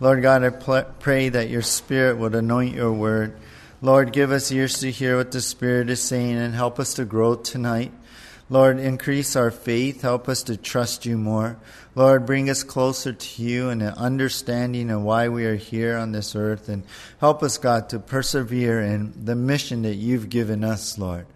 Lord God, I pl- pray that your Spirit would anoint your word. Lord, give us ears to hear what the Spirit is saying and help us to grow tonight. Lord, increase our faith. Help us to trust you more. Lord, bring us closer to you and an understanding of why we are here on this earth. And help us, God, to persevere in the mission that you've given us, Lord.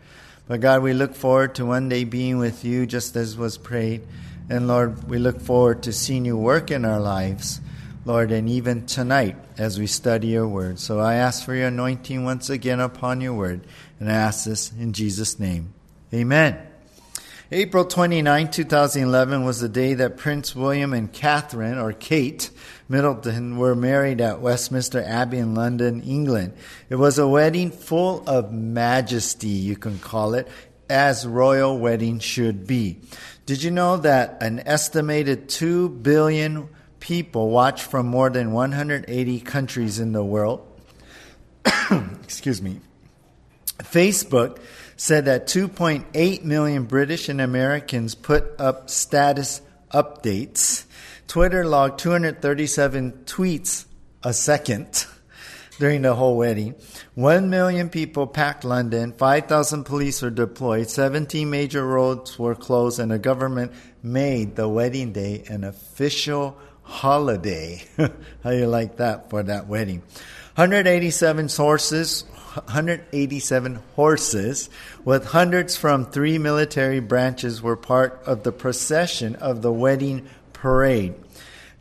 But God, we look forward to one day being with you just as was prayed. And Lord, we look forward to seeing you work in our lives, Lord, and even tonight as we study your word. So I ask for your anointing once again upon your word. And I ask this in Jesus' name. Amen. April 29, 2011 was the day that Prince William and Catherine, or Kate, Middleton were married at Westminster Abbey in London, England. It was a wedding full of majesty, you can call it, as royal weddings should be. Did you know that an estimated 2 billion people watch from more than 180 countries in the world? Excuse me. Facebook said that 2.8 million British and Americans put up status updates. Twitter logged 237 tweets a second during the whole wedding. 1 million people packed London, 5,000 police were deployed, 17 major roads were closed, and the government made the wedding day an official holiday. How you like that for that wedding? 187 horses, 187 horses with hundreds from three military branches were part of the procession of the wedding parade.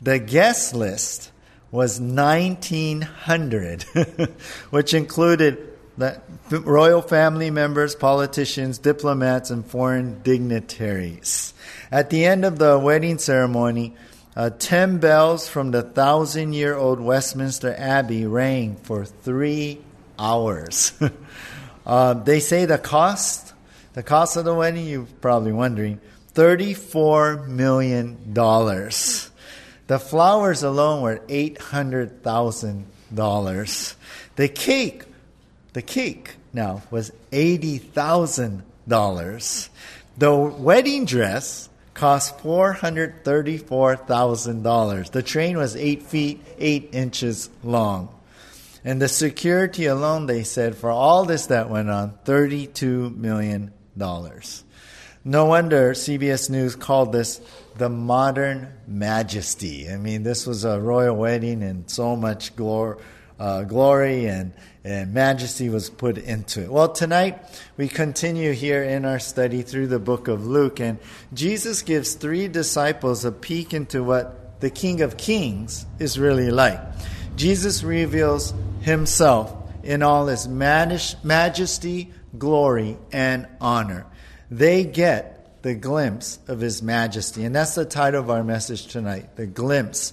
The guest list was 1900, which included the royal family members, politicians, diplomats, and foreign dignitaries. At the end of the wedding ceremony, uh, ten bells from the thousand year old Westminster Abbey rang for three hours. uh, they say the cost, the cost of the wedding, you're probably wondering, $34 million. The flowers alone were $800,000. The cake, the cake now was $80,000. The wedding dress cost $434,000. The train was 8 feet 8 inches long. And the security alone, they said, for all this that went on, $32 million. No wonder CBS News called this the modern majesty. I mean, this was a royal wedding, and so much glor- uh, glory and, and majesty was put into it. Well, tonight we continue here in our study through the book of Luke, and Jesus gives three disciples a peek into what the King of Kings is really like. Jesus reveals himself in all his majesty, glory, and honor. They get the glimpse of his majesty. And that's the title of our message tonight the glimpse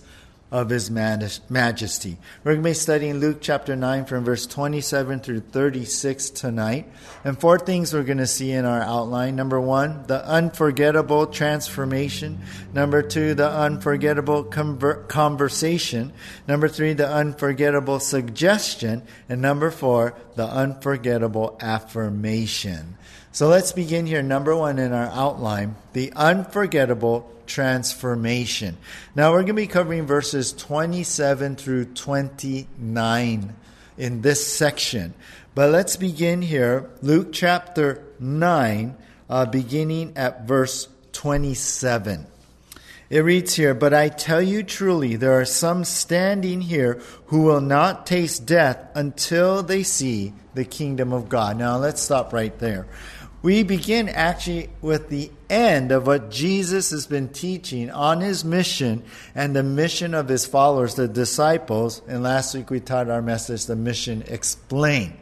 of his majesty. We're going to be studying Luke chapter 9 from verse 27 through 36 tonight. And four things we're going to see in our outline. Number one, the unforgettable transformation. Number two, the unforgettable conver- conversation. Number three, the unforgettable suggestion. And number four, the unforgettable affirmation. So let's begin here. Number one in our outline, the unforgettable transformation. Now we're going to be covering verses 27 through 29 in this section. But let's begin here. Luke chapter 9, uh, beginning at verse 27. It reads here, But I tell you truly, there are some standing here who will not taste death until they see the kingdom of God. Now let's stop right there we begin actually with the end of what Jesus has been teaching on his mission and the mission of his followers, the disciples. And last week we taught our message, the mission explained.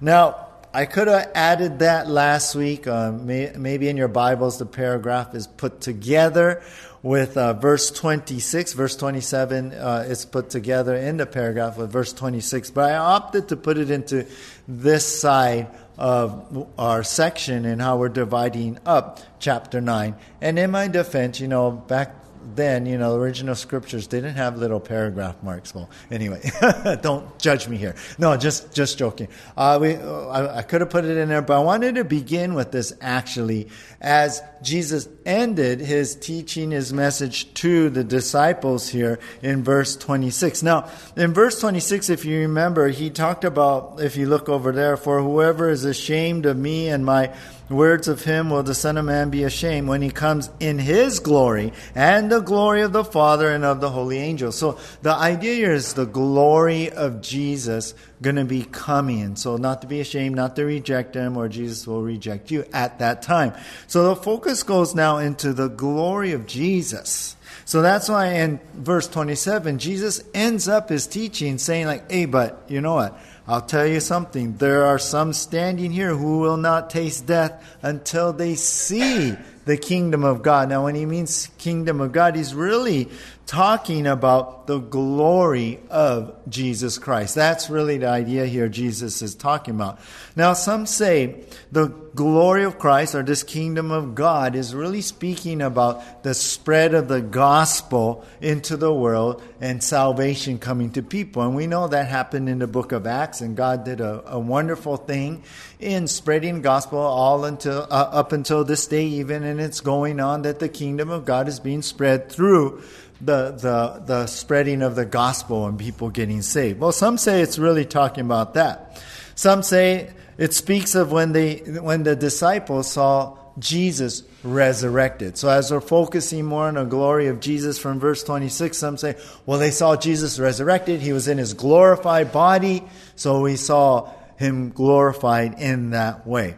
Now, I could have added that last week. Uh, may, maybe in your Bibles, the paragraph is put together with uh, verse 26. Verse 27 uh, is put together in the paragraph with verse 26. But I opted to put it into this side of our section and how we're dividing up chapter 9. And in my defense, you know, back then, you know, original scriptures didn't have little paragraph marks. Well, anyway, don't judge me here. No, just just joking. Uh, we, I, I could have put it in there, but I wanted to begin with this actually as Jesus ended his teaching, his message to the disciples here in verse 26. Now, in verse 26, if you remember, he talked about, if you look over there, for whoever is ashamed of me and my words of him will the Son of Man be ashamed when he comes in his glory and the glory of the Father and of the holy angels. So the idea here is the glory of Jesus going to be coming. So not to be ashamed, not to reject him, or Jesus will reject you at that time. So the focus goes now into the glory of Jesus. So that's why in verse 27, Jesus ends up his teaching saying like, hey, but you know what? I'll tell you something. There are some standing here who will not taste death until they see the kingdom of God. Now, when he means kingdom of God, he's really talking about the glory of Jesus Christ. That's really the idea here Jesus is talking about. Now, some say the glory of Christ or this kingdom of God is really speaking about the spread of the gospel into the world and salvation coming to people. And we know that happened in the book of Acts, and God did a, a wonderful thing in spreading gospel all until uh, up until this day, even, and it's going on that the kingdom of God is being spread through the, the, the spreading of the gospel and people getting saved. Well, some say it's really talking about that. Some say it speaks of when they when the disciples saw Jesus resurrected. So as we're focusing more on the glory of Jesus from verse 26, some say, well, they saw Jesus resurrected. He was in his glorified body. So we saw him glorified in that way.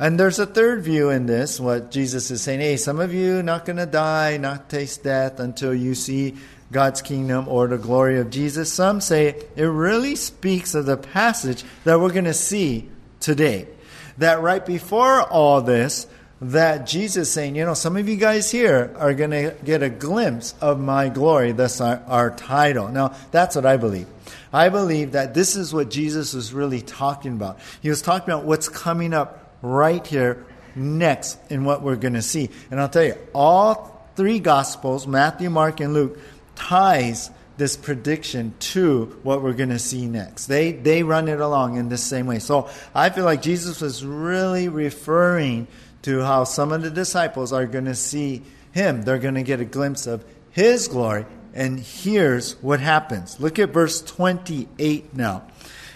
And there's a third view in this, what Jesus is saying, hey, some of you not going to die, not taste death until you see God's kingdom or the glory of Jesus. Some say it really speaks of the passage that we're going to see today. That right before all this, that Jesus saying, you know, some of you guys here are going to get a glimpse of my glory. That's our, our title. Now, that's what I believe. I believe that this is what Jesus was really talking about. He was talking about what's coming up right here next in what we're going to see. And I'll tell you, all three Gospels, Matthew, Mark, and Luke, ties this prediction to what we're going to see next. They, they run it along in the same way. So I feel like Jesus was really referring to how some of the disciples are going to see him. They're going to get a glimpse of his glory. And here's what happens. Look at verse 28 now.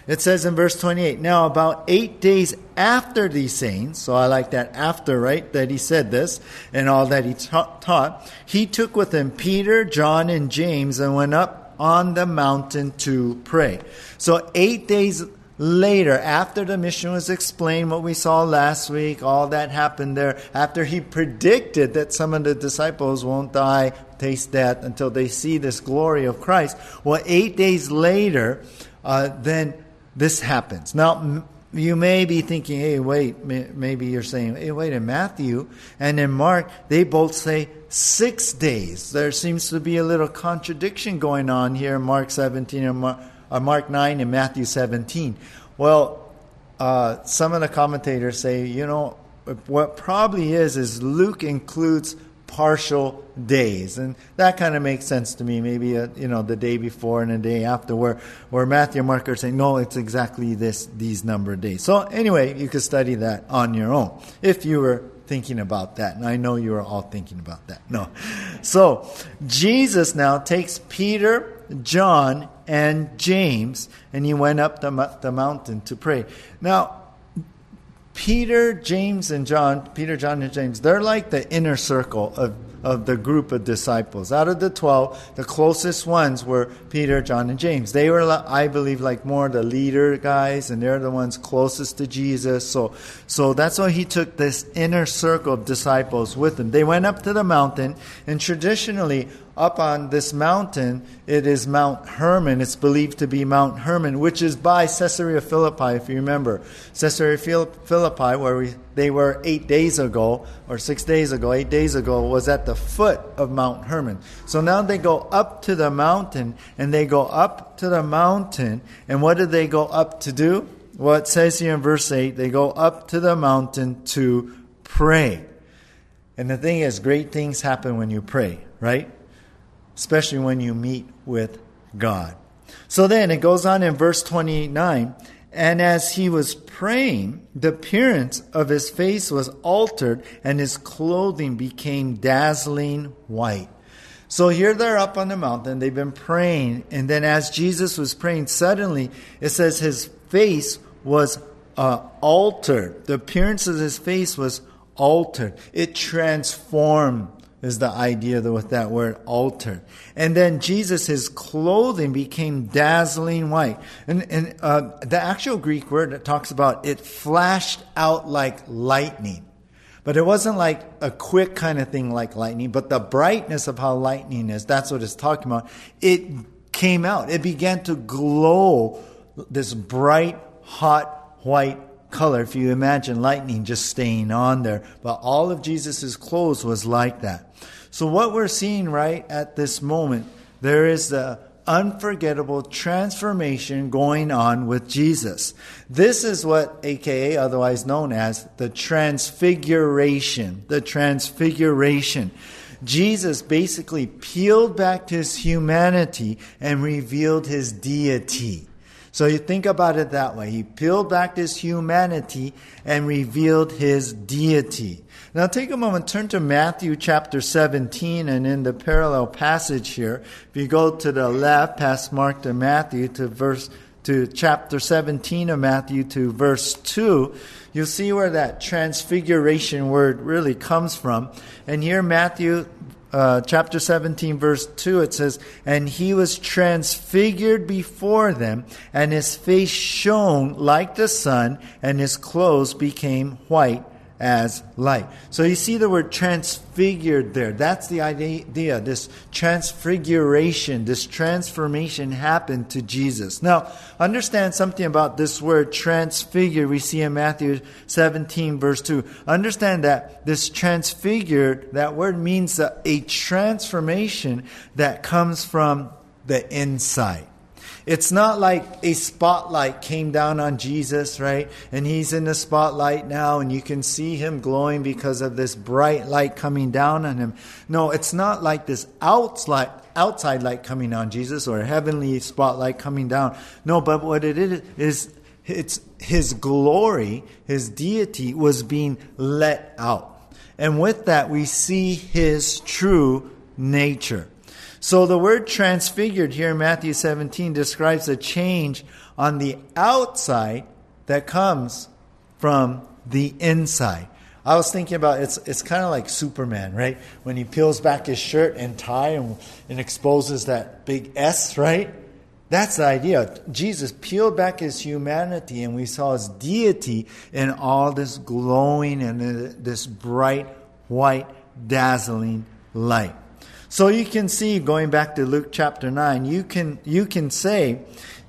It says in verse 28 Now, about eight days after these sayings, so I like that after, right, that he said this and all that he ta- taught, he took with him Peter, John, and James and went up on the mountain to pray. So, eight days later, after the mission was explained, what we saw last week, all that happened there, after he predicted that some of the disciples won't die, taste death until they see this glory of Christ, well, eight days later, uh, then this happens. Now, you may be thinking, hey, wait, maybe you're saying, hey, wait, in Matthew and in Mark, they both say six days. There seems to be a little contradiction going on here in Mark 17 and Mark, uh, Mark 9 and Matthew 17. Well, uh, some of the commentators say, you know, what probably is, is Luke includes partial days. And that kind of makes sense to me. Maybe, a, uh, you know, the day before and the day after where, where Matthew and Mark are saying, no, it's exactly this, these number of days. So anyway, you could study that on your own if you were thinking about that. And I know you are all thinking about that. No. So Jesus now takes Peter, John, and James, and he went up the, the mountain to pray. Now, Peter, James, and John, Peter, John, and James, they're like the inner circle of, of the group of disciples. Out of the 12, the closest ones were Peter, John, and James. They were, I believe, like more the leader guys, and they're the ones closest to Jesus. So, so that's why he took this inner circle of disciples with him. They went up to the mountain, and traditionally, up on this mountain, it is Mount Hermon. It's believed to be Mount Hermon, which is by Caesarea Philippi, if you remember. Caesarea Philippi, where we, they were eight days ago, or six days ago, eight days ago, was at the foot of Mount Hermon. So now they go up to the mountain, and they go up to the mountain, and what did they go up to do? Well, it says here in verse 8, they go up to the mountain to pray. And the thing is, great things happen when you pray, right? Especially when you meet with God. So then it goes on in verse 29 and as he was praying, the appearance of his face was altered and his clothing became dazzling white. So here they're up on the mountain, they've been praying, and then as Jesus was praying, suddenly it says his face was uh, altered. The appearance of his face was altered. It transformed is the idea with that word altered. And then Jesus, his clothing became dazzling white. And, and uh, the actual Greek word that talks about it flashed out like lightning. But it wasn't like a quick kind of thing like lightning, but the brightness of how lightning is, that's what it's talking about. It came out. It began to glow this bright, hot, white color. If you imagine lightning just staying on there. But all of Jesus' clothes was like that. So, what we're seeing right at this moment, there is the unforgettable transformation going on with Jesus. This is what, aka otherwise known as the transfiguration. The transfiguration. Jesus basically peeled back his humanity and revealed his deity. So you think about it that way. He peeled back his humanity and revealed his deity. Now take a moment, turn to Matthew chapter 17, and in the parallel passage here, if you go to the left past Mark to Matthew to verse to chapter 17 of Matthew to verse 2, you'll see where that transfiguration word really comes from. And here, Matthew uh, chapter 17, verse 2, it says, And he was transfigured before them, and his face shone like the sun, and his clothes became white as light. So you see the word transfigured there. That's the idea. This transfiguration, this transformation happened to Jesus. Now, understand something about this word transfigured we see in Matthew 17, verse 2. Understand that this transfigured, that word means a transformation that comes from the inside. It's not like a spotlight came down on Jesus, right? And he's in the spotlight now and you can see him glowing because of this bright light coming down on him. No, it's not like this outside, outside light coming on Jesus or a heavenly spotlight coming down. No, but what it is, is it's his glory, his deity was being let out. And with that, we see his true nature. So the word transfigured here in Matthew 17 describes a change on the outside that comes from the inside. I was thinking about it's it's kind of like Superman, right? When he peels back his shirt and tie and, and exposes that big S, right? That's the idea. Jesus peeled back his humanity and we saw his deity in all this glowing and uh, this bright, white, dazzling light. So you can see, going back to Luke chapter 9, you can, you can say,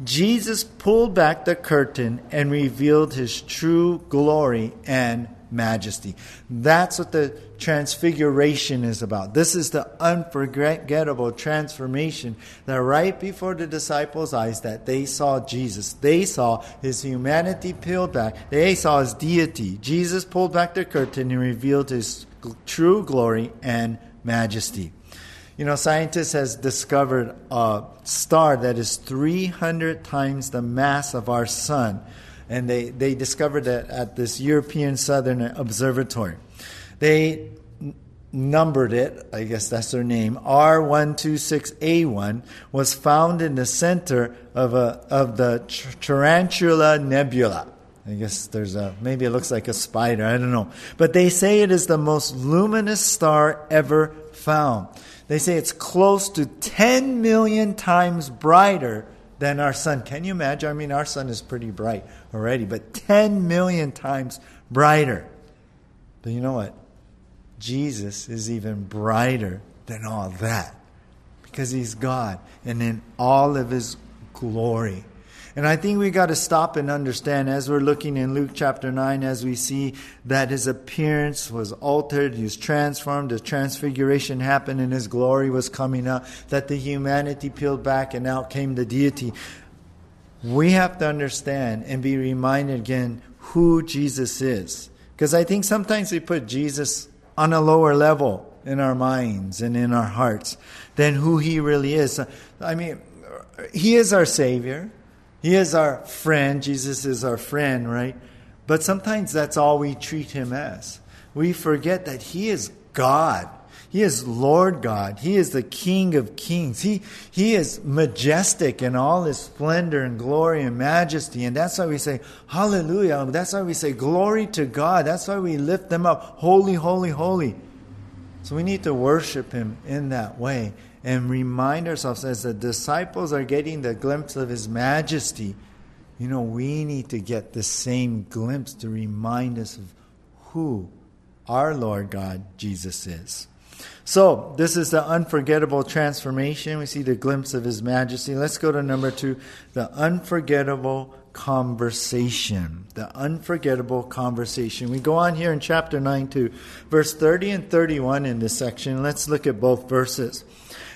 Jesus pulled back the curtain and revealed his true glory and majesty. That's what the transfiguration is about. This is the unforgettable transformation that right before the disciples' eyes that they saw Jesus. They saw his humanity peeled back. They saw his deity. Jesus pulled back the curtain and revealed his true glory and majesty. You know, scientists has discovered a star that is 300 times the mass of our sun. And they, they discovered that at this European Southern Observatory. They numbered it, I guess that's their name, R126A1, was found in the center of, a, of the Tarantula Nebula. I guess there's a, maybe it looks like a spider, I don't know. But they say it is the most luminous star ever found. They say it's close to 10 million times brighter than our sun. Can you imagine? I mean, our sun is pretty bright already, but 10 million times brighter. But you know what? Jesus is even brighter than all that because he's God and in all of his glory. And I think we got to stop and understand as we're looking in Luke chapter 9, as we see that his appearance was altered, he was transformed, the transfiguration happened, and his glory was coming out, that the humanity peeled back, and out came the deity. We have to understand and be reminded again who Jesus is. Because I think sometimes we put Jesus on a lower level in our minds and in our hearts than who He really is. I mean, He is our Savior, He is our friend. Jesus is our friend, right? But sometimes that's all we treat Him as. We forget that He is God. He is Lord God. He is the King of kings. He, he is majestic in all his splendor and glory and majesty. And that's why we say, Hallelujah. That's why we say, Glory to God. That's why we lift them up. Holy, holy, holy. So we need to worship him in that way and remind ourselves as the disciples are getting the glimpse of his majesty. You know, we need to get the same glimpse to remind us of who our Lord God Jesus is. So, this is the unforgettable transformation. We see the glimpse of his majesty. Let's go to number two the unforgettable conversation. The unforgettable conversation. We go on here in chapter 9 to verse 30 and 31 in this section. Let's look at both verses.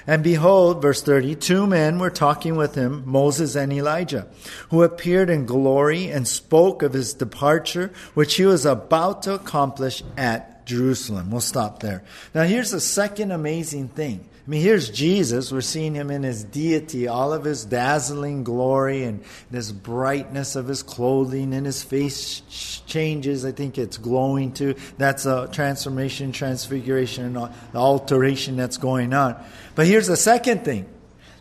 And behold, verse 30, two men were talking with him, Moses and Elijah, who appeared in glory and spoke of his departure, which he was about to accomplish at Jerusalem. We'll stop there. Now, here's the second amazing thing. I mean, here's Jesus. We're seeing him in his deity, all of his dazzling glory and this brightness of his clothing, and his face changes. I think it's glowing too. That's a transformation, transfiguration, and the alteration that's going on. But here's the second thing.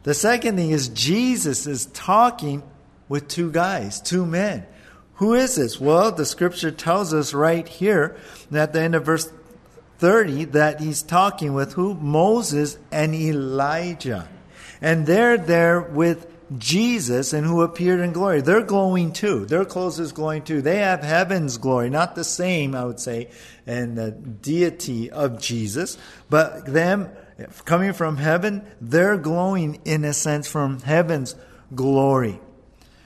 The second thing is Jesus is talking with two guys, two men. Who is this? Well, the scripture tells us right here at the end of verse 30 that he's talking with who? Moses and Elijah. And they're there with Jesus and who appeared in glory. They're glowing too. Their clothes is glowing too. They have heaven's glory. Not the same, I would say, and the deity of Jesus, but them coming from heaven, they're glowing in a sense from heaven's glory.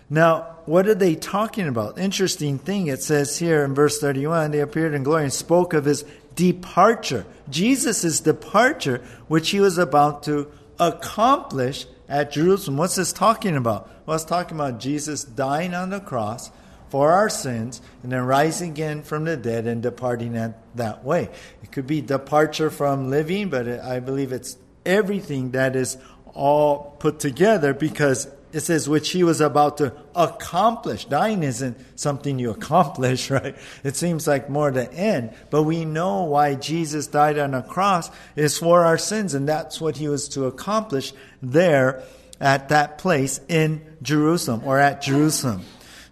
Now, what are they talking about? Interesting thing, it says here in verse 31 they appeared in glory and spoke of his departure. Jesus' departure, which he was about to accomplish at Jerusalem. What's this talking about? Well, it's talking about Jesus dying on the cross for our sins and then rising again from the dead and departing that, that way. It could be departure from living, but I believe it's everything that is all put together because it says, which he was about to accomplish. Dying isn't something you accomplish, right? It seems like more the end. But we know why Jesus died on a cross is for our sins, and that's what he was to accomplish there at that place in Jerusalem or at Jerusalem.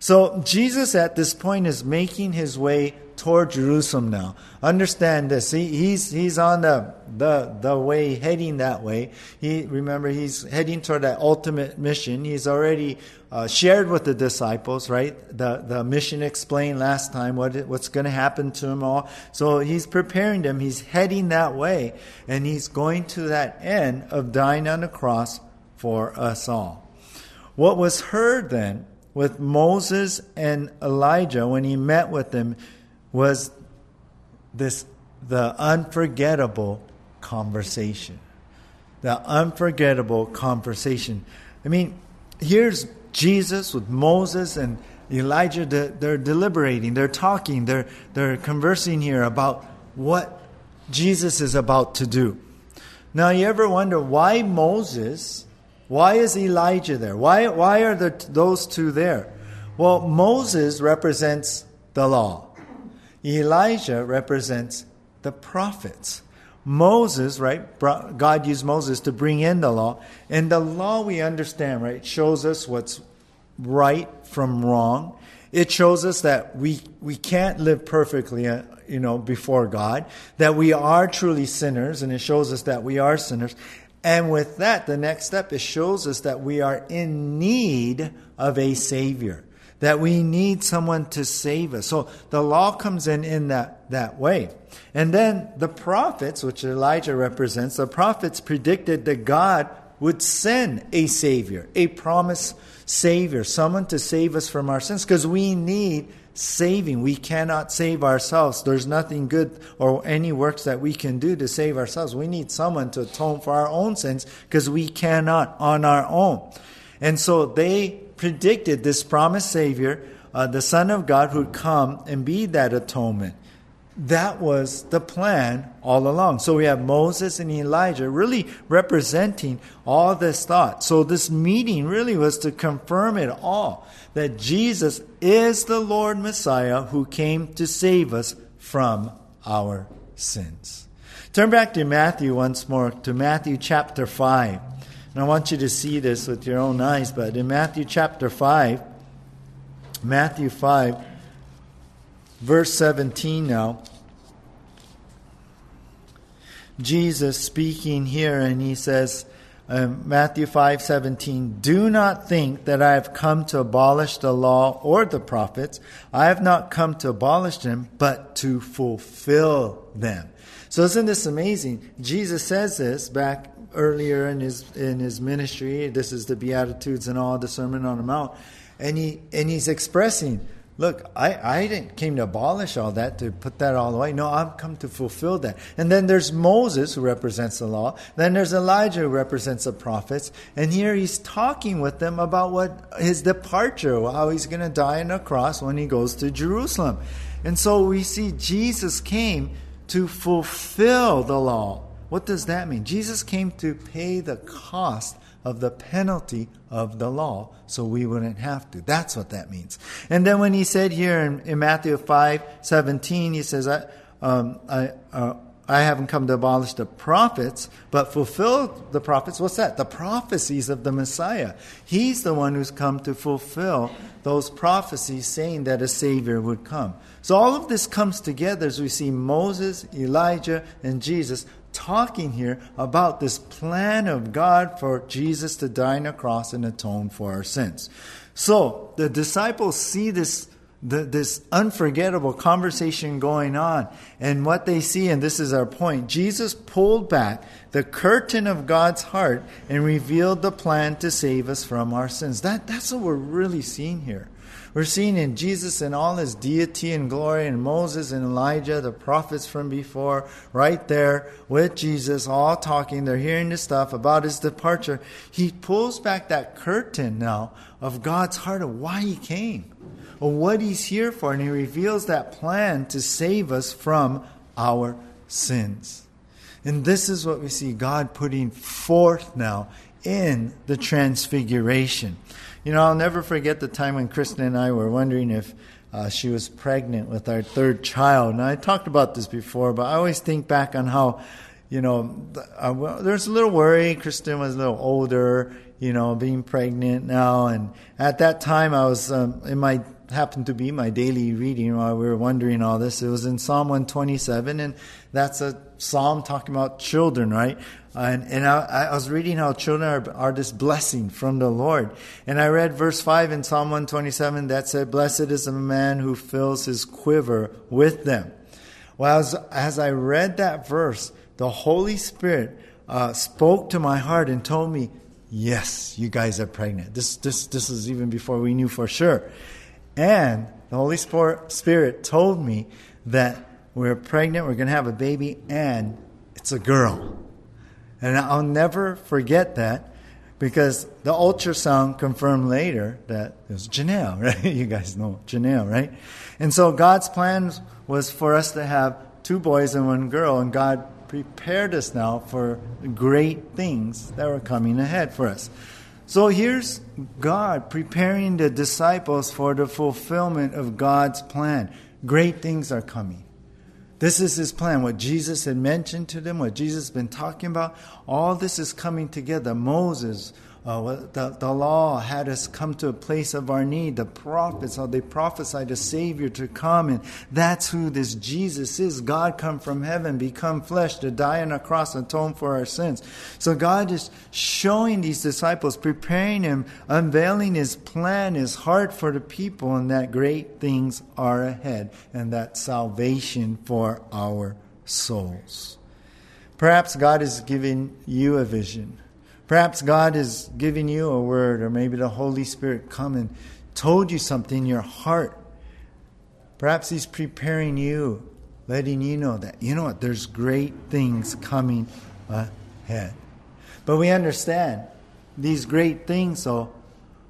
So Jesus at this point is making his way toward Jerusalem now. Understand this. He, he's, he's on the, the, the way, heading that way. He, remember, he's heading toward that ultimate mission. He's already uh, shared with the disciples, right? The, the mission explained last time what, what's going to happen to them all. So he's preparing them. He's heading that way. And he's going to that end of dying on the cross for us all. What was heard then with Moses and Elijah when he met with them was this the unforgettable conversation. The unforgettable conversation. I mean, here's Jesus with Moses and Elijah. They're deliberating, they're talking, they're, they're conversing here about what Jesus is about to do. Now, you ever wonder why Moses? Why is Elijah there? Why, why are the, those two there? Well, Moses represents the law. Elijah represents the prophets. Moses, right? God used Moses to bring in the law. And the law we understand, right? shows us what's right from wrong. It shows us that we, we can't live perfectly, uh, you know, before God, that we are truly sinners, and it shows us that we are sinners. And with that, the next step, it shows us that we are in need of a Savior that we need someone to save us. So the law comes in in that, that way. And then the prophets, which Elijah represents, the prophets predicted that God would send a Savior, a promised Savior, someone to save us from our sins, because we need saving. We cannot save ourselves. There's nothing good or any works that we can do to save ourselves. We need someone to atone for our own sins because we cannot on our own. And so they predicted this promised Savior, uh, the Son of God, who'd come and be that atonement. That was the plan all along. So we have Moses and Elijah really representing all this thought. So this meeting really was to confirm it all that Jesus is the Lord Messiah who came to save us from our sins. Turn back to Matthew once more, to Matthew chapter 5. And I want you to see this with your own eyes, but in Matthew chapter 5, Matthew 5, verse 17 now. Jesus speaking here, and he says, um, Matthew 5 17, Do not think that I have come to abolish the law or the prophets. I have not come to abolish them, but to fulfill them. So isn't this amazing? Jesus says this back earlier in his in his ministry. This is the Beatitudes and all the Sermon on the Mount. And he and he's expressing Look, I, I didn't came to abolish all that, to put that all away. No, I've come to fulfill that. And then there's Moses, who represents the law. Then there's Elijah, who represents the prophets. And here he's talking with them about what his departure, how he's going to die on a cross when he goes to Jerusalem. And so we see Jesus came to fulfill the law. What does that mean? Jesus came to pay the cost of the penalty of the law so we wouldn't have to. That's what that means. And then when he said here in, in Matthew 5 17, he says, I, um, I, uh, I haven't come to abolish the prophets, but fulfill the prophets. What's that? The prophecies of the Messiah. He's the one who's come to fulfill those prophecies saying that a Savior would come. So all of this comes together as we see Moses, Elijah, and Jesus talking here about this plan of God for Jesus to die on a cross and atone for our sins. So the disciples see this the, this unforgettable conversation going on. And what they see, and this is our point, Jesus pulled back the curtain of God's heart and revealed the plan to save us from our sins. That, that's what we're really seeing here. We're seeing in Jesus and all his deity and glory, and Moses and Elijah, the prophets from before, right there with Jesus, all talking. They're hearing the stuff about his departure. He pulls back that curtain now of God's heart of why he came, of what he's here for, and he reveals that plan to save us from our sins. And this is what we see God putting forth now in the transfiguration. You know, I'll never forget the time when Kristen and I were wondering if uh, she was pregnant with our third child. And I talked about this before, but I always think back on how, you know, uh, well, there's a little worry. Kristen was a little older, you know, being pregnant now. And at that time, I was um, in my happened to be my daily reading while we were wondering all this. It was in Psalm 127, and that's a psalm talking about children, right? And, and I, I, was reading how children are, are this blessing from the Lord. And I read verse 5 in Psalm 127 that said, Blessed is the man who fills his quiver with them. Well, as, as I read that verse, the Holy Spirit uh, spoke to my heart and told me, Yes, you guys are pregnant. This, this, this is even before we knew for sure. And the Holy Spirit told me that we're pregnant, we're going to have a baby, and it's a girl. And I'll never forget that because the ultrasound confirmed later that it was Janelle, right? You guys know Janelle, right? And so God's plan was for us to have two boys and one girl, and God prepared us now for great things that were coming ahead for us. So here's God preparing the disciples for the fulfillment of God's plan. Great things are coming. This is his plan. What Jesus had mentioned to them, what Jesus has been talking about, all this is coming together. Moses uh, the, the law had us come to a place of our need. The prophets, how they prophesied a Savior to come, and that's who this Jesus is. God come from heaven, become flesh to die on a cross, atone for our sins. So God is showing these disciples, preparing them, unveiling His plan, His heart for the people, and that great things are ahead, and that salvation for our souls. Perhaps God is giving you a vision Perhaps God is giving you a word, or maybe the Holy Spirit come and told you something in your heart. Perhaps He's preparing you, letting you know that, you know what, there's great things coming ahead. But we understand these great things, so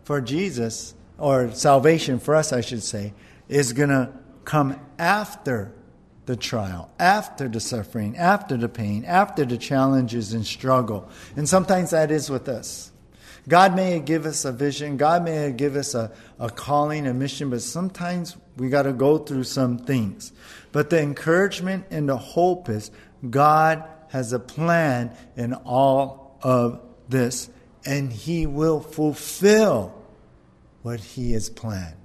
for Jesus, or salvation for us, I should say, is going to come after the trial, after the suffering, after the pain, after the challenges and struggle. And sometimes that is with us. God may give us a vision, God may give us a, a calling, a mission, but sometimes we got to go through some things. But the encouragement and the hope is God has a plan in all of this, and He will fulfill what He has planned.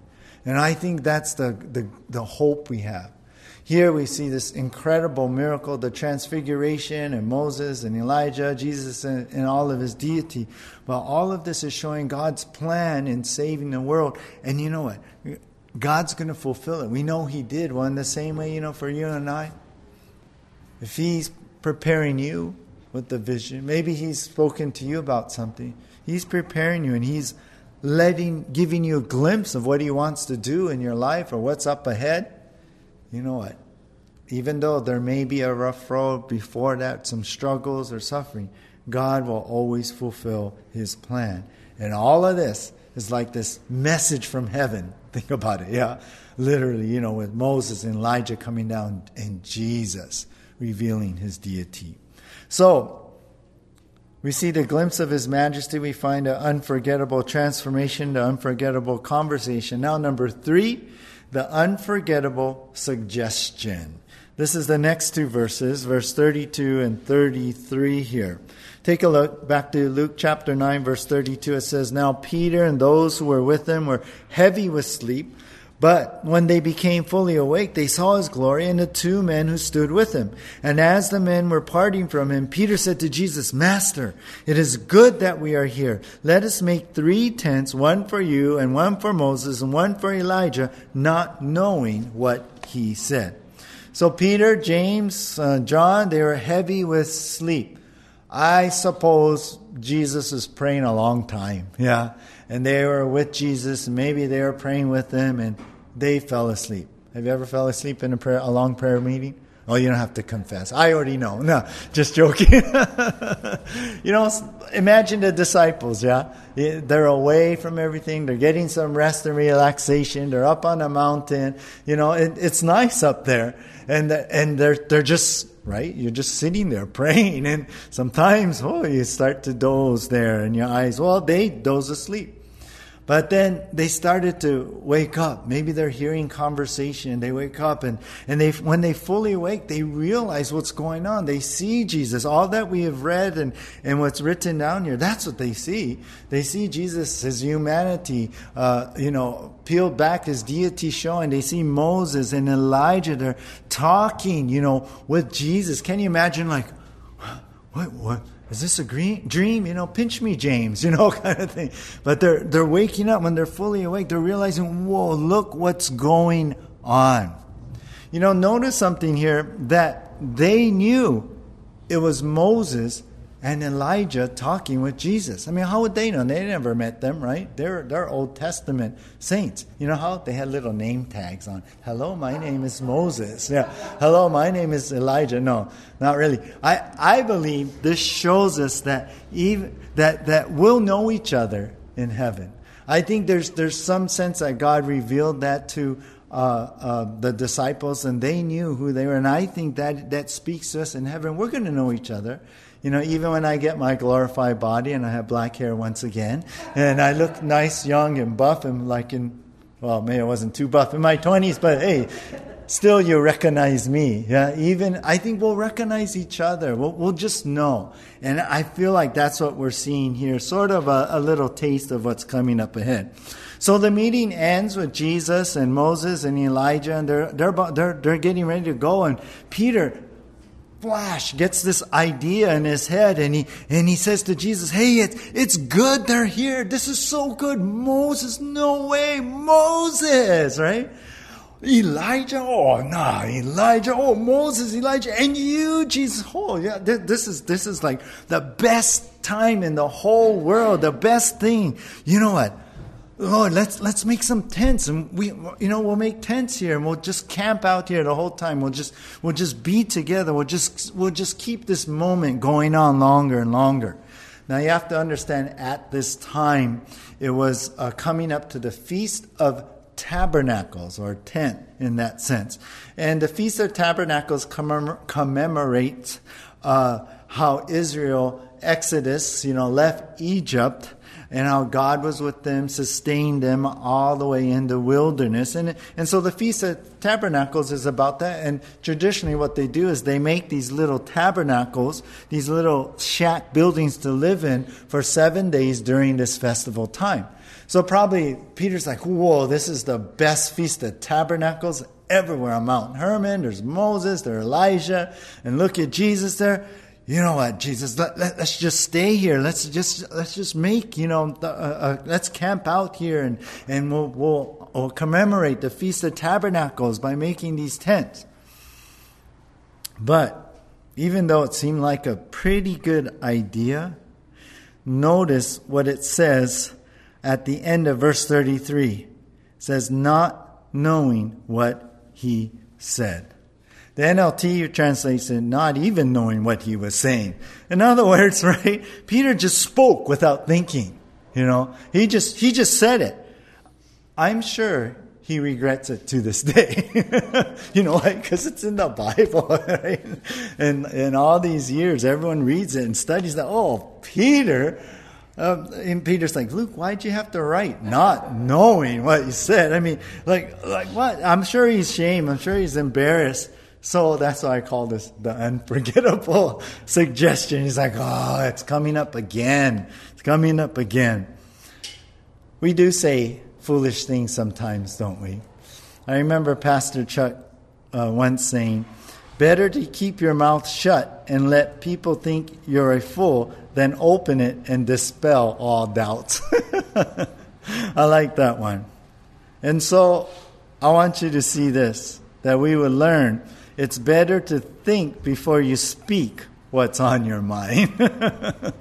And I think that's the, the, the hope we have. Here we see this incredible miracle, the transfiguration and Moses and Elijah, Jesus and, and, all of his deity. But all of this is showing God's plan in saving the world. And you know what? God's going to fulfill it. We know he did. Well, in the same way, you know, for you and I, if he's preparing you with the vision, maybe he's spoken to you about something. He's preparing you and he's letting, giving you a glimpse of what he wants to do in your life or what's up ahead you know what? Even though there may be a rough road before that, some struggles or suffering, God will always fulfill his plan. And all of this is like this message from heaven. Think about it, yeah? Literally, you know, with Moses and Elijah coming down and Jesus revealing his deity. So, we see the glimpse of his majesty. We find an unforgettable transformation, the unforgettable conversation. Now, number three, the unforgettable suggestion. This is the next two verses, verse 32 and 33 here. Take a look back to Luke chapter 9, verse 32. It says, Now Peter and those who were with him were heavy with sleep. But when they became fully awake, they saw his glory and the two men who stood with him. And as the men were parting from him, Peter said to Jesus, Master, it is good that we are here. Let us make three tents, one for you, and one for Moses, and one for Elijah, not knowing what he said. So Peter, James, uh, John, they were heavy with sleep. I suppose Jesus is praying a long time. Yeah and they were with Jesus. and Maybe they were praying with them, and they fell asleep. Have you ever fell asleep in a prayer, a long prayer meeting? Oh, you don't have to confess. I already know. No, just joking. you know, imagine the disciples, yeah? They're away from everything. They're getting some rest and relaxation. They're up on a mountain. You know, it, it's nice up there. And, and they're, they're just right? You're just sitting there praying, and sometimes, oh, you start to doze there, and your eyes, well, they doze asleep. But then they started to wake up. Maybe they're hearing conversation. They wake up and, and they, when they fully awake, they realize what's going on. They see Jesus. All that we have read and, and what's written down here, that's what they see. They see Jesus, his humanity, uh, you know, peeled back, his deity showing. They see Moses and Elijah. They're talking, you know, with Jesus. Can you imagine like, what, what? Is this a green, dream? You know, pinch me, James, you know, kind of thing. But they're, they're waking up when they're fully awake. They're realizing, whoa, look what's going on. You know, notice something here that they knew it was Moses and Elijah talking with Jesus. I mean, how would they know? They never met them, right? They're, they're Old Testament saints. You know how they had little name tags on? Hello, my name is Moses. Yeah. Hello, my name is Elijah. No, not really. I, I believe this shows us that even that, that we'll know each other in heaven. I think there's there's some sense that God revealed that to uh, uh, the disciples, and they knew who they were. And I think that that speaks to us in heaven. We're going to know each other. You know, even when I get my glorified body and I have black hair once again, and I look nice, young, and buff, and like in, well, maybe I wasn't too buff in my 20s, but hey, still you recognize me. Yeah, even I think we'll recognize each other. We'll, we'll just know. And I feel like that's what we're seeing here, sort of a, a little taste of what's coming up ahead. So the meeting ends with Jesus and Moses and Elijah, and they're, they're, they're, they're getting ready to go. And Peter flash gets this idea in his head and he and he says to Jesus, "Hey, it's it's good they're here. This is so good. Moses, no way, Moses, right? Elijah, oh nah, Elijah, oh Moses, Elijah, and you, Jesus. Oh yeah, this is this is like the best time in the whole world, the best thing. You know what? Lord, let's let's make some tents, and we, you know, we'll make tents here, and we'll just camp out here the whole time. We'll just we'll just be together. We'll just we'll just keep this moment going on longer and longer. Now you have to understand, at this time, it was uh, coming up to the feast of tabernacles or tent in that sense. And the Feast of Tabernacles commem- commemorates uh, how Israel Exodus, you know, left Egypt and how God was with them, sustained them all the way in the wilderness. And, and so the Feast of Tabernacles is about that. And traditionally, what they do is they make these little tabernacles, these little shack buildings to live in for seven days during this festival time. So probably Peter's like, whoa, this is the best Feast of Tabernacles everywhere on Mount Hermon. There's Moses, there's Elijah, and look at Jesus there you know what, Jesus, let, let, us just stay here. Let's just, let's just make, you know, the, uh, uh, let's camp out here and, and we'll, we'll, we'll commemorate the Feast of Tabernacles by making these tents. But even though it seemed like a pretty good idea, notice what it says at the end of verse 33. It says, not knowing what he said. The NLT translates it not even knowing what he was saying. In other words, right, Peter just spoke without thinking. You know, he just he just said it. I'm sure he regrets it to this day. you know, because it's in the Bible, right? And in all these years, everyone reads it and studies that. Oh, Peter. Um, and Peter's like, Luke, why'd you have to write not knowing what you said? I mean, like, like what? I'm sure he's ashamed. I'm sure he's embarrassed. So that's why I call this the unforgettable suggestion. He's like, oh, it's coming up again. It's coming up again. We do say foolish things sometimes, don't we? I remember Pastor Chuck uh, once saying, Better to keep your mouth shut and let people think you're a fool than open it and dispel all doubts. I like that one. And so I want you to see this that we would learn it's better to think before you speak what's on your mind.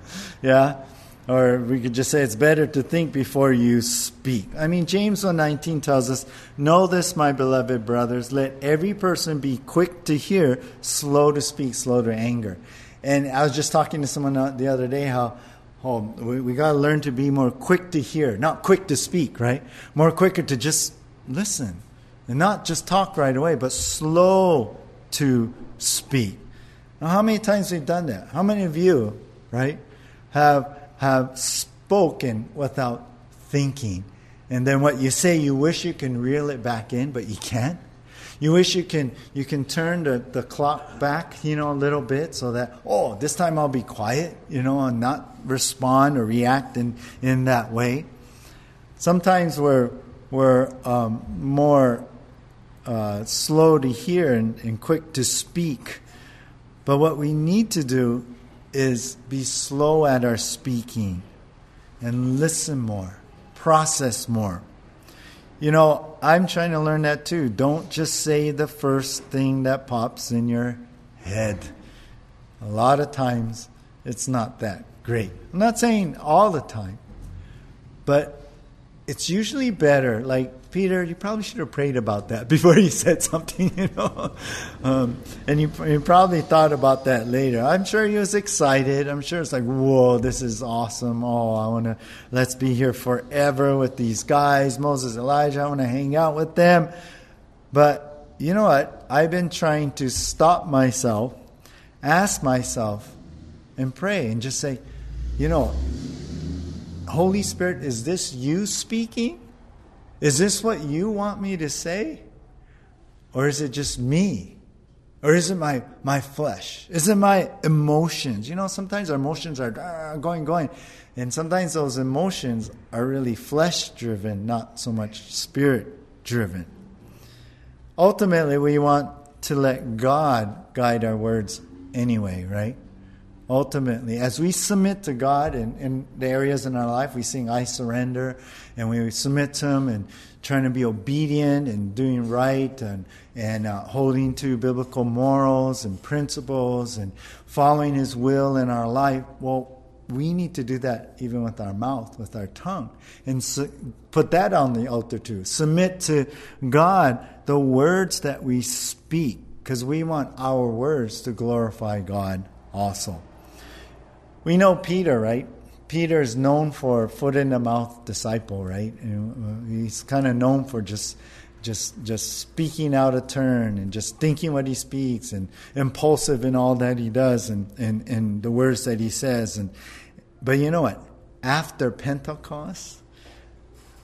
yeah? Or we could just say it's better to think before you speak. I mean, James 1.19 tells us, Know this, my beloved brothers, let every person be quick to hear, slow to speak, slow to anger. And I was just talking to someone the other day how oh, we, we got to learn to be more quick to hear, not quick to speak, right? More quicker to just listen and not just talk right away, but slow to speak. Now, how many times we've done that? How many of you, right, have have spoken without thinking? And then what you say, you wish you can reel it back in, but you can't. You wish you can you can turn the, the clock back, you know, a little bit so that, oh, this time I'll be quiet, you know, and not respond or react in, in that way. Sometimes we're we're um, more uh, slow to hear and, and quick to speak. But what we need to do is be slow at our speaking and listen more, process more. You know, I'm trying to learn that too. Don't just say the first thing that pops in your head. A lot of times it's not that great. I'm not saying all the time, but it's usually better. Like Peter, you probably should have prayed about that before you said something, you know. Um, and you, you probably thought about that later. I'm sure he was excited. I'm sure it's like, whoa, this is awesome. Oh, I want to, let's be here forever with these guys, Moses, Elijah. I want to hang out with them. But you know what? I've been trying to stop myself, ask myself, and pray and just say, you know, Holy Spirit, is this you speaking? Is this what you want me to say? Or is it just me? Or is it my, my flesh? Is it my emotions? You know, sometimes our emotions are ah, going, going. And sometimes those emotions are really flesh driven, not so much spirit driven. Ultimately, we want to let God guide our words anyway, right? Ultimately, as we submit to God in, in the areas in our life, we sing I surrender, and we submit to Him and trying to be obedient and doing right and, and uh, holding to biblical morals and principles and following His will in our life. Well, we need to do that even with our mouth, with our tongue, and su- put that on the altar too. Submit to God the words that we speak, because we want our words to glorify God also. We know Peter, right? Peter is known for foot in the mouth disciple, right? He's kind of known for just just just speaking out of turn and just thinking what he speaks and impulsive in all that he does and, and, and the words that he says and but you know what after pentecost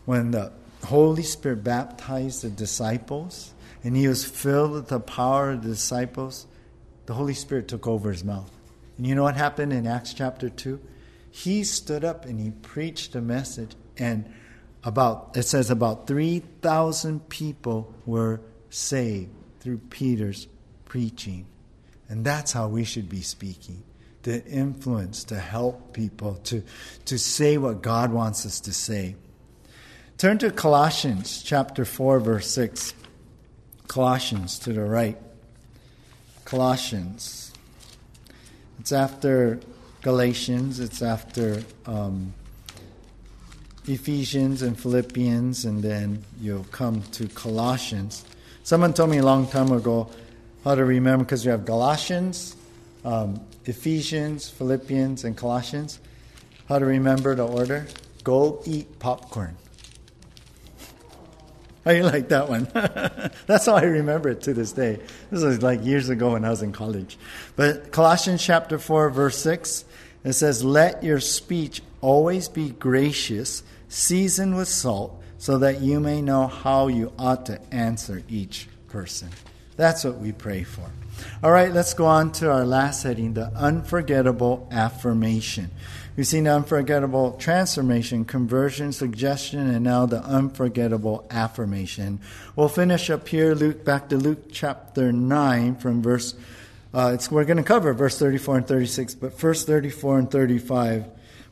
when the holy spirit baptized the disciples and he was filled with the power of the disciples the holy spirit took over his mouth and you know what happened in acts chapter 2 he stood up and he preached a message and about it says about 3000 people were saved through Peter's preaching. And that's how we should be speaking. To influence to help people to to say what God wants us to say. Turn to Colossians chapter 4 verse 6 Colossians to the right. Colossians it's after Galatians it's after um, Ephesians and Philippians, and then you'll come to Colossians. Someone told me a long time ago how to remember because you have Galatians, um, Ephesians, Philippians, and Colossians. How to remember the order? Go eat popcorn. How you like that one? That's how I remember it to this day. This was like years ago when I was in college. But Colossians chapter 4, verse 6, it says, Let your speech always be gracious seasoned with salt, so that you may know how you ought to answer each person. That's what we pray for. All right, let's go on to our last heading the unforgettable affirmation. We've seen the unforgettable transformation, conversion, suggestion, and now the unforgettable affirmation. We'll finish up here, Luke, back to Luke chapter 9 from verse, uh, we're going to cover verse 34 and 36, but first 34 and 35.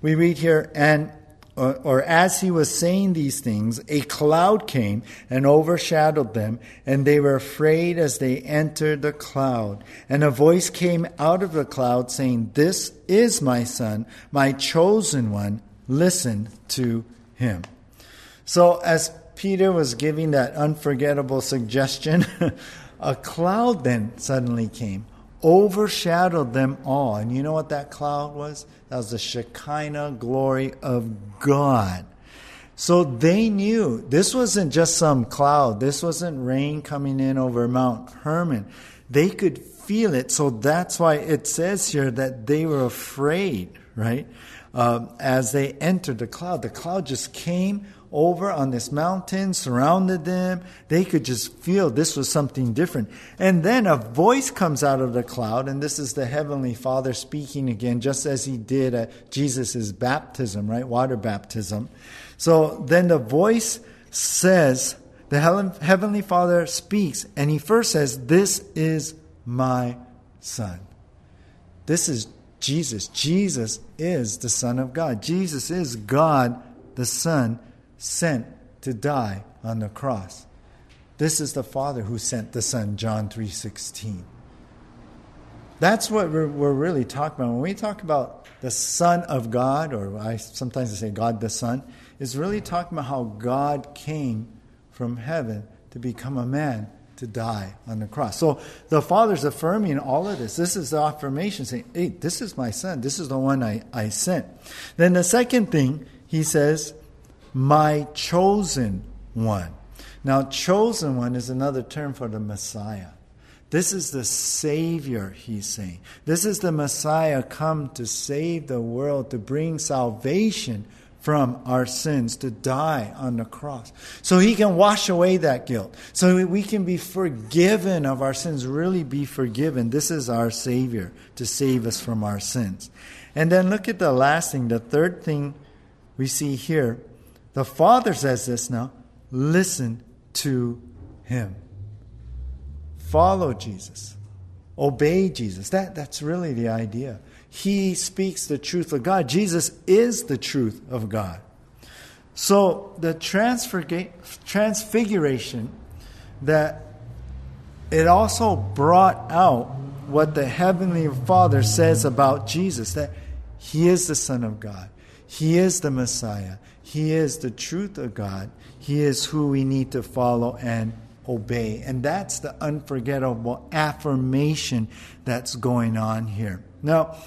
We read here, and or, as he was saying these things, a cloud came and overshadowed them, and they were afraid as they entered the cloud. And a voice came out of the cloud saying, This is my son, my chosen one. Listen to him. So, as Peter was giving that unforgettable suggestion, a cloud then suddenly came overshadowed them all. And you know what that cloud was? That was the Shekinah glory of God. So they knew this wasn't just some cloud. This wasn't rain coming in over Mount Hermon. They could feel it. So that's why it says here that they were afraid, right? Um, as they entered the cloud. The cloud just came over on this mountain, surrounded them. They could just feel this was something different. And then a voice comes out of the cloud, and this is the Heavenly Father speaking again, just as he did at Jesus' baptism, right? Water baptism. So then the voice says, the Heavenly Father speaks, and he first says, This is my Son. This is Jesus. Jesus is the Son of God. Jesus is God the Son sent to die on the cross. This is the Father who sent the Son, John 3:16. That's what we're, we're, really talking about. When we talk about the Son of God, or I sometimes I say God the Son, is really talking about how God came from heaven to become a man to die on the cross. So the Father's affirming all of this. This is the affirmation saying, hey, this is my son. This is the one I, I sent. Then the second thing he says my chosen one. Now, chosen one is another term for the Messiah. This is the Savior, he's saying. This is the Messiah come to save the world, to bring salvation from our sins, to die on the cross. So he can wash away that guilt. So we can be forgiven of our sins, really be forgiven. This is our Savior to save us from our sins. And then look at the last thing, the third thing we see here the Father says this now listen to Him. Follow Jesus. Obey Jesus. That, that's really the idea. He speaks the truth of God. Jesus is the truth of God. So the transfiguration that it also brought out what the heavenly Father says about Jesus that he is the Son of God. He is the Messiah. He is the truth of God. He is who we need to follow and obey. And that's the unforgettable affirmation that's going on here. Now,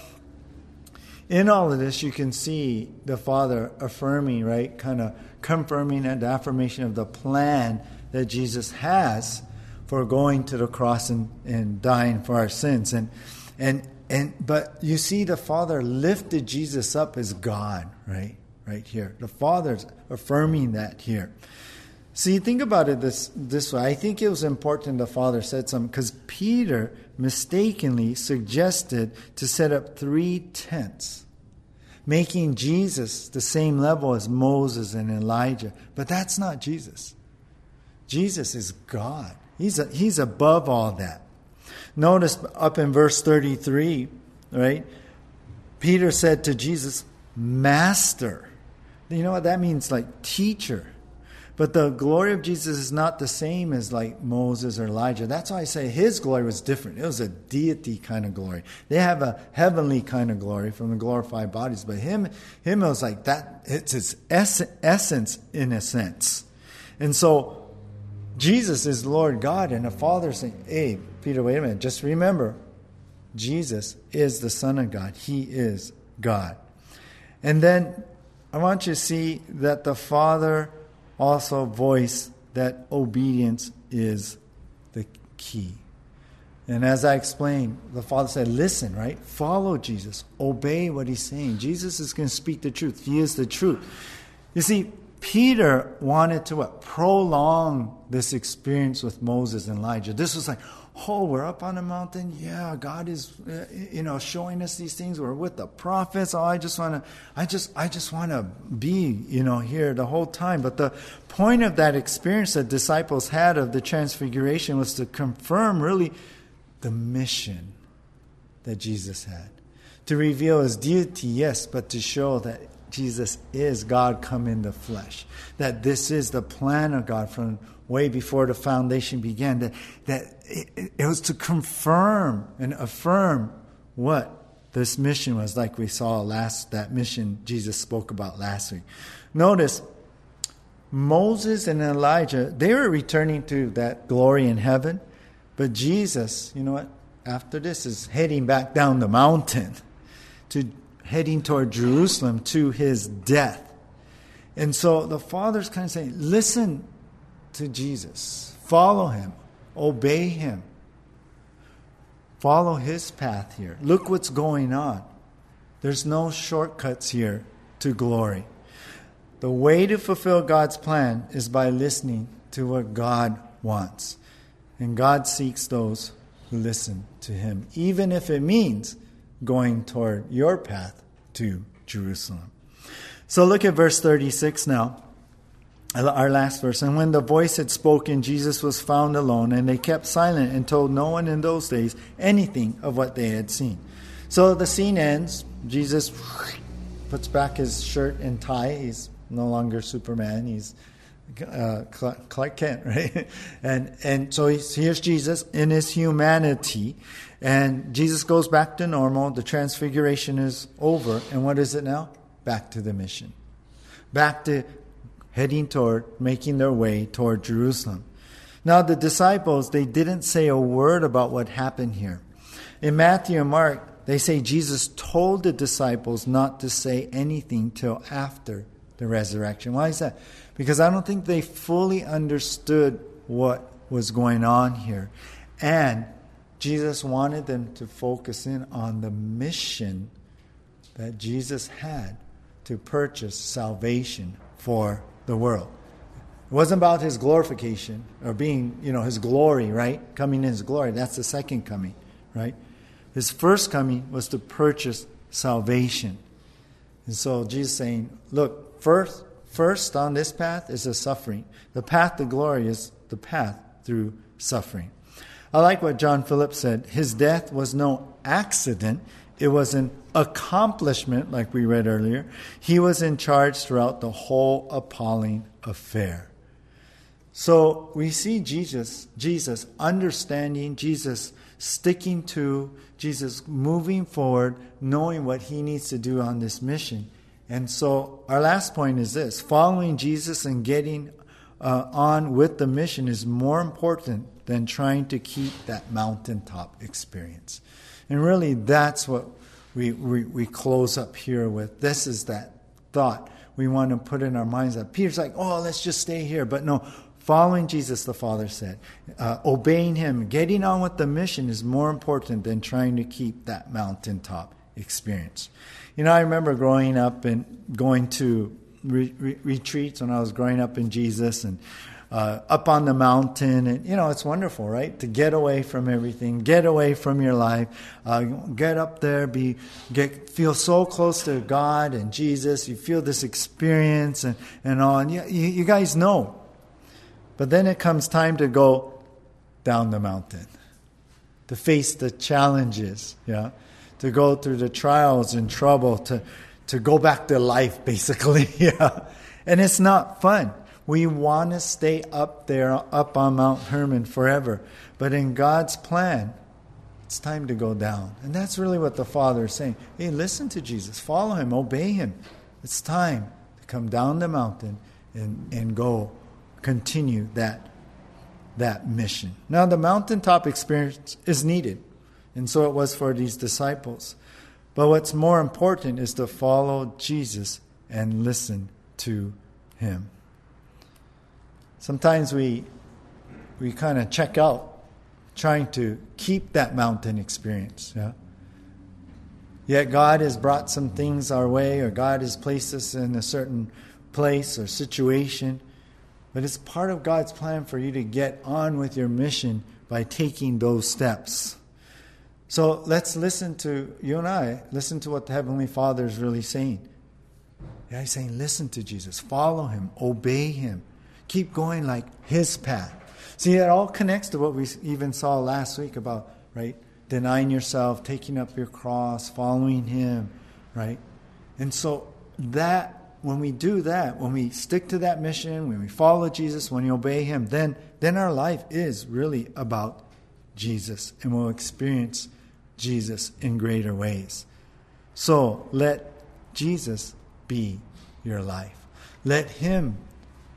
in all of this, you can see the Father affirming, right? Kind of confirming and affirmation of the plan that Jesus has for going to the cross and, and dying for our sins. And, and, and, but you see, the Father lifted Jesus up as God, right? Right here. The Father's affirming that here. See, think about it this, this way. I think it was important the Father said something because Peter mistakenly suggested to set up three tents, making Jesus the same level as Moses and Elijah. But that's not Jesus. Jesus is God, He's, a, he's above all that. Notice up in verse 33, right? Peter said to Jesus, Master. You know what that means? Like teacher. But the glory of Jesus is not the same as like Moses or Elijah. That's why I say his glory was different. It was a deity kind of glory. They have a heavenly kind of glory from the glorified bodies, but him, him was like that. It's his essence in a sense. And so Jesus is Lord God, and the Father saying, "Hey, Peter, wait a minute. Just remember, Jesus is the Son of God. He is God." And then I want you to see that the Father also voice that obedience is the key. And as I explained, the Father said, Listen, right? Follow Jesus. Obey what He's saying. Jesus is going to speak the truth. He is the truth. You see, Peter wanted to what? Prolong this experience with Moses and Elijah. This was like, oh, we're up on a mountain. Yeah, God is, uh, you know, showing us these things. We're with the prophets. Oh, I just want to, I just, I just want to be, you know, here the whole time. But the point of that experience that disciples had of the transfiguration was to confirm really the mission that Jesus had. To reveal his deity, yes, but to show that Jesus is God come in the flesh. That this is the plan of God from way before the foundation began. That, that it, it was to confirm and affirm what this mission was, like we saw last, that mission Jesus spoke about last week. Notice, Moses and Elijah, they were returning to that glory in heaven, but Jesus, you know what, after this is heading back down the mountain to heading toward Jerusalem to his death. And so the Father's kind of saying, listen to Jesus, follow him, obey him, follow his path here. Look what's going on. There's no shortcuts here to glory. The way to fulfill God's plan is by listening to what God wants. And God seeks those who listen to him, even if it means going toward your path to Jerusalem. So look at verse 36 now. Our last verse. And when the voice had spoken, Jesus was found alone, and they kept silent and told no one in those days anything of what they had seen. So the scene ends. Jesus puts back his shirt and tie. He's no longer Superman. He's uh, Clark Kent, right? And and so here's Jesus in his humanity, and Jesus goes back to normal. The transfiguration is over, and what is it now? Back to the mission, back to heading toward making their way toward Jerusalem. Now the disciples they didn't say a word about what happened here. In Matthew and Mark, they say Jesus told the disciples not to say anything till after the resurrection. Why is that? because I don't think they fully understood what was going on here. And Jesus wanted them to focus in on the mission that Jesus had to purchase salvation for the world. It wasn't about his glorification or being, you know, his glory, right? Coming in his glory. That's the second coming, right? His first coming was to purchase salvation. And so Jesus saying, look, first First on this path is the suffering. The path to glory is the path through suffering. I like what John Phillips said. His death was no accident, it was an accomplishment, like we read earlier. He was in charge throughout the whole appalling affair. So we see Jesus, Jesus understanding, Jesus sticking to, Jesus moving forward, knowing what he needs to do on this mission. And so, our last point is this following Jesus and getting uh, on with the mission is more important than trying to keep that mountaintop experience. And really, that's what we, we, we close up here with this is that thought we want to put in our minds that Peter's like, oh, let's just stay here. But no, following Jesus, the Father said, uh, obeying Him, getting on with the mission is more important than trying to keep that mountaintop experience. You know, I remember growing up and going to re- re- retreats when I was growing up in Jesus and uh, up on the mountain. And, you know, it's wonderful, right? To get away from everything, get away from your life, uh, get up there, be, get, feel so close to God and Jesus. You feel this experience and, and all. And you, you guys know. But then it comes time to go down the mountain, to face the challenges, yeah, to go through the trials and trouble, to, to go back to life, basically, yeah. And it's not fun. We want to stay up there, up on Mount Hermon forever. But in God's plan, it's time to go down. And that's really what the Father is saying. Hey, listen to Jesus, follow him, obey him. It's time to come down the mountain and, and go continue that, that mission. Now, the mountaintop experience is needed, and so it was for these disciples. But what's more important is to follow Jesus and listen to him. Sometimes we, we kind of check out trying to keep that mountain experience. Yeah? Yet God has brought some things our way, or God has placed us in a certain place or situation. But it's part of God's plan for you to get on with your mission by taking those steps. So let's listen to, you and I, listen to what the Heavenly Father is really saying. Yeah, he's saying, listen to Jesus, follow him, obey him, Keep going like His path. See, it all connects to what we even saw last week about, right? Denying yourself, taking up your cross, following Him, right? And so that, when we do that, when we stick to that mission, when we follow Jesus, when we obey Him, then, then our life is really about Jesus and we'll experience Jesus in greater ways. So let Jesus be your life. Let Him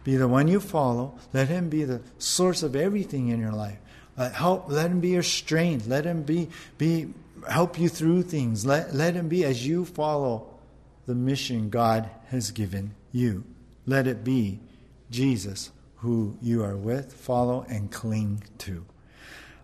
be the one you follow. Let Him be the source of everything in your life. Uh, help. Let Him be your strength. Let Him be be help you through things. Let let Him be as you follow the mission God has given you. Let it be Jesus who you are with, follow, and cling to.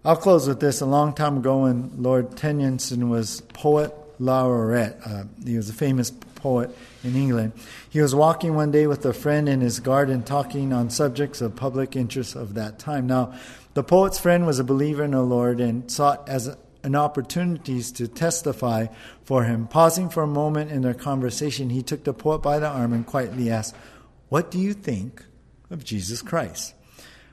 I'll close with this. A long time ago, when Lord Tennyson was poet laureate, uh, he was a famous poet in England. He was walking one day with a friend in his garden talking on subjects of public interest of that time. Now, the poet's friend was a believer in the Lord and sought as an opportunities to testify for him. Pausing for a moment in their conversation, he took the poet by the arm and quietly asked, What do you think of Jesus Christ?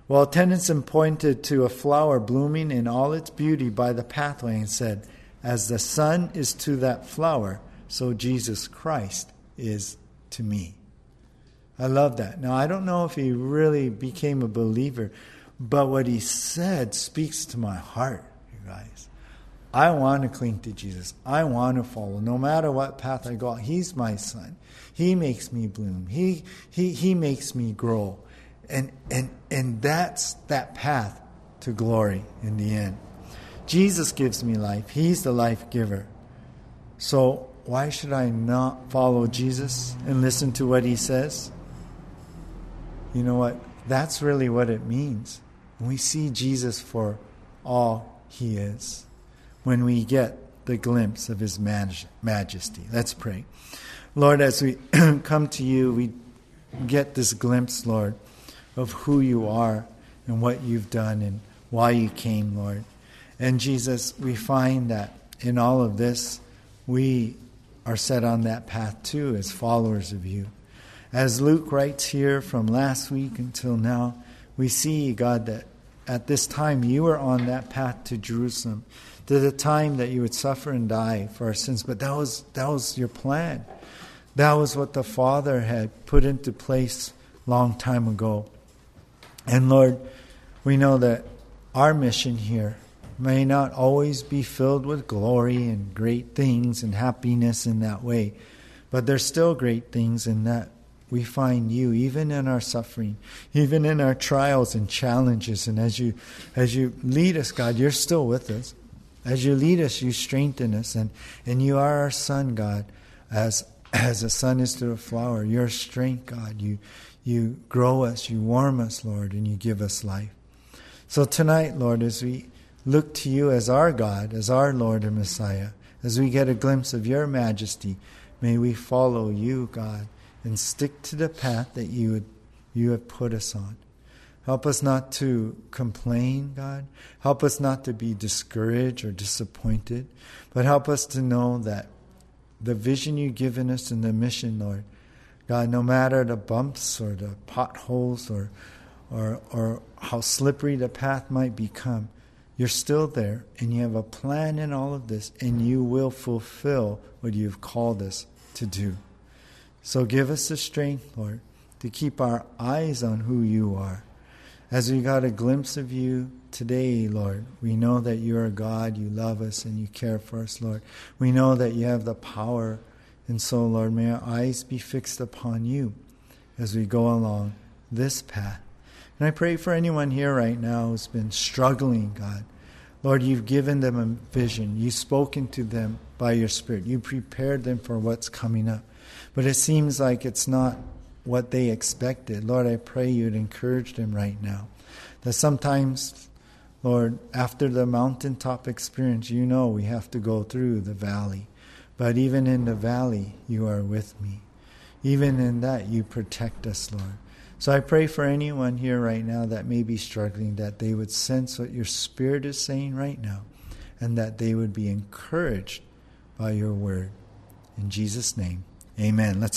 Well, Tennyson pointed to a flower blooming in all its beauty by the pathway and said, As the sun is to that flower, so Jesus Christ is to me. I love that. Now, I don't know if he really became a believer, but what he said speaks to my heart, you guys. I want to cling to Jesus. I want to follow. No matter what path I go, he's my sun. He makes me bloom. He, he, he makes me grow. And, and, and that's that path to glory in the end. Jesus gives me life. He's the life giver. So why should I not follow Jesus and listen to what he says? You know what? That's really what it means. We see Jesus for all he is, when we get the glimpse of his majesty. Let's pray. Lord, as we come to you, we get this glimpse, Lord, of who you are and what you've done and why you came, Lord. And Jesus, we find that in all of this, we are set on that path too as followers of you. As Luke writes here from last week until now, we see, God, that at this time you were on that path to Jerusalem, to the time that you would suffer and die for our sins. But that was, that was your plan. That was what the Father had put into place long time ago. And Lord, we know that our mission here may not always be filled with glory and great things and happiness in that way, but there's still great things in that we find you even in our suffering even in our trials and challenges and as you as you lead us god you're still with us As you lead us, you strengthen us, and, and you are our sun, God, as as a sun is to a flower. Your strength, God. You you grow us, you warm us, Lord, and you give us life. So tonight, Lord, as we look to you as our God, as our Lord and Messiah, as we get a glimpse of your majesty, may we follow you, God, and stick to the path that you would, you have put us on. Help us not to complain, God. Help us not to be discouraged or disappointed, but help us to know that the vision you've given us and the mission, Lord, God, no matter the bumps or the potholes or, or, or how slippery the path might become, you're still there and you have a plan in all of this and you will fulfill what you've called us to do. So give us the strength, Lord, to keep our eyes on who you are as we got a glimpse of you today, Lord, we know that you are God, you love us, and you care for us, Lord. We know that you have the power. And so, Lord, may our eyes be fixed upon you as we go along this path. And I pray for anyone here right now who's been struggling, God. Lord, you've given them a vision. You've spoken to them by your Spirit. You prepared them for what's coming up. But it seems like it's not what they expected. Lord, I pray you'd encourage them right now. That sometimes, Lord, after the mountaintop experience, you know we have to go through the valley. But even in the valley, you are with me. Even in that, you protect us, Lord. So I pray for anyone here right now that may be struggling, that they would sense what your Spirit is saying right now, and that they would be encouraged by your word. In Jesus' name, amen. Let's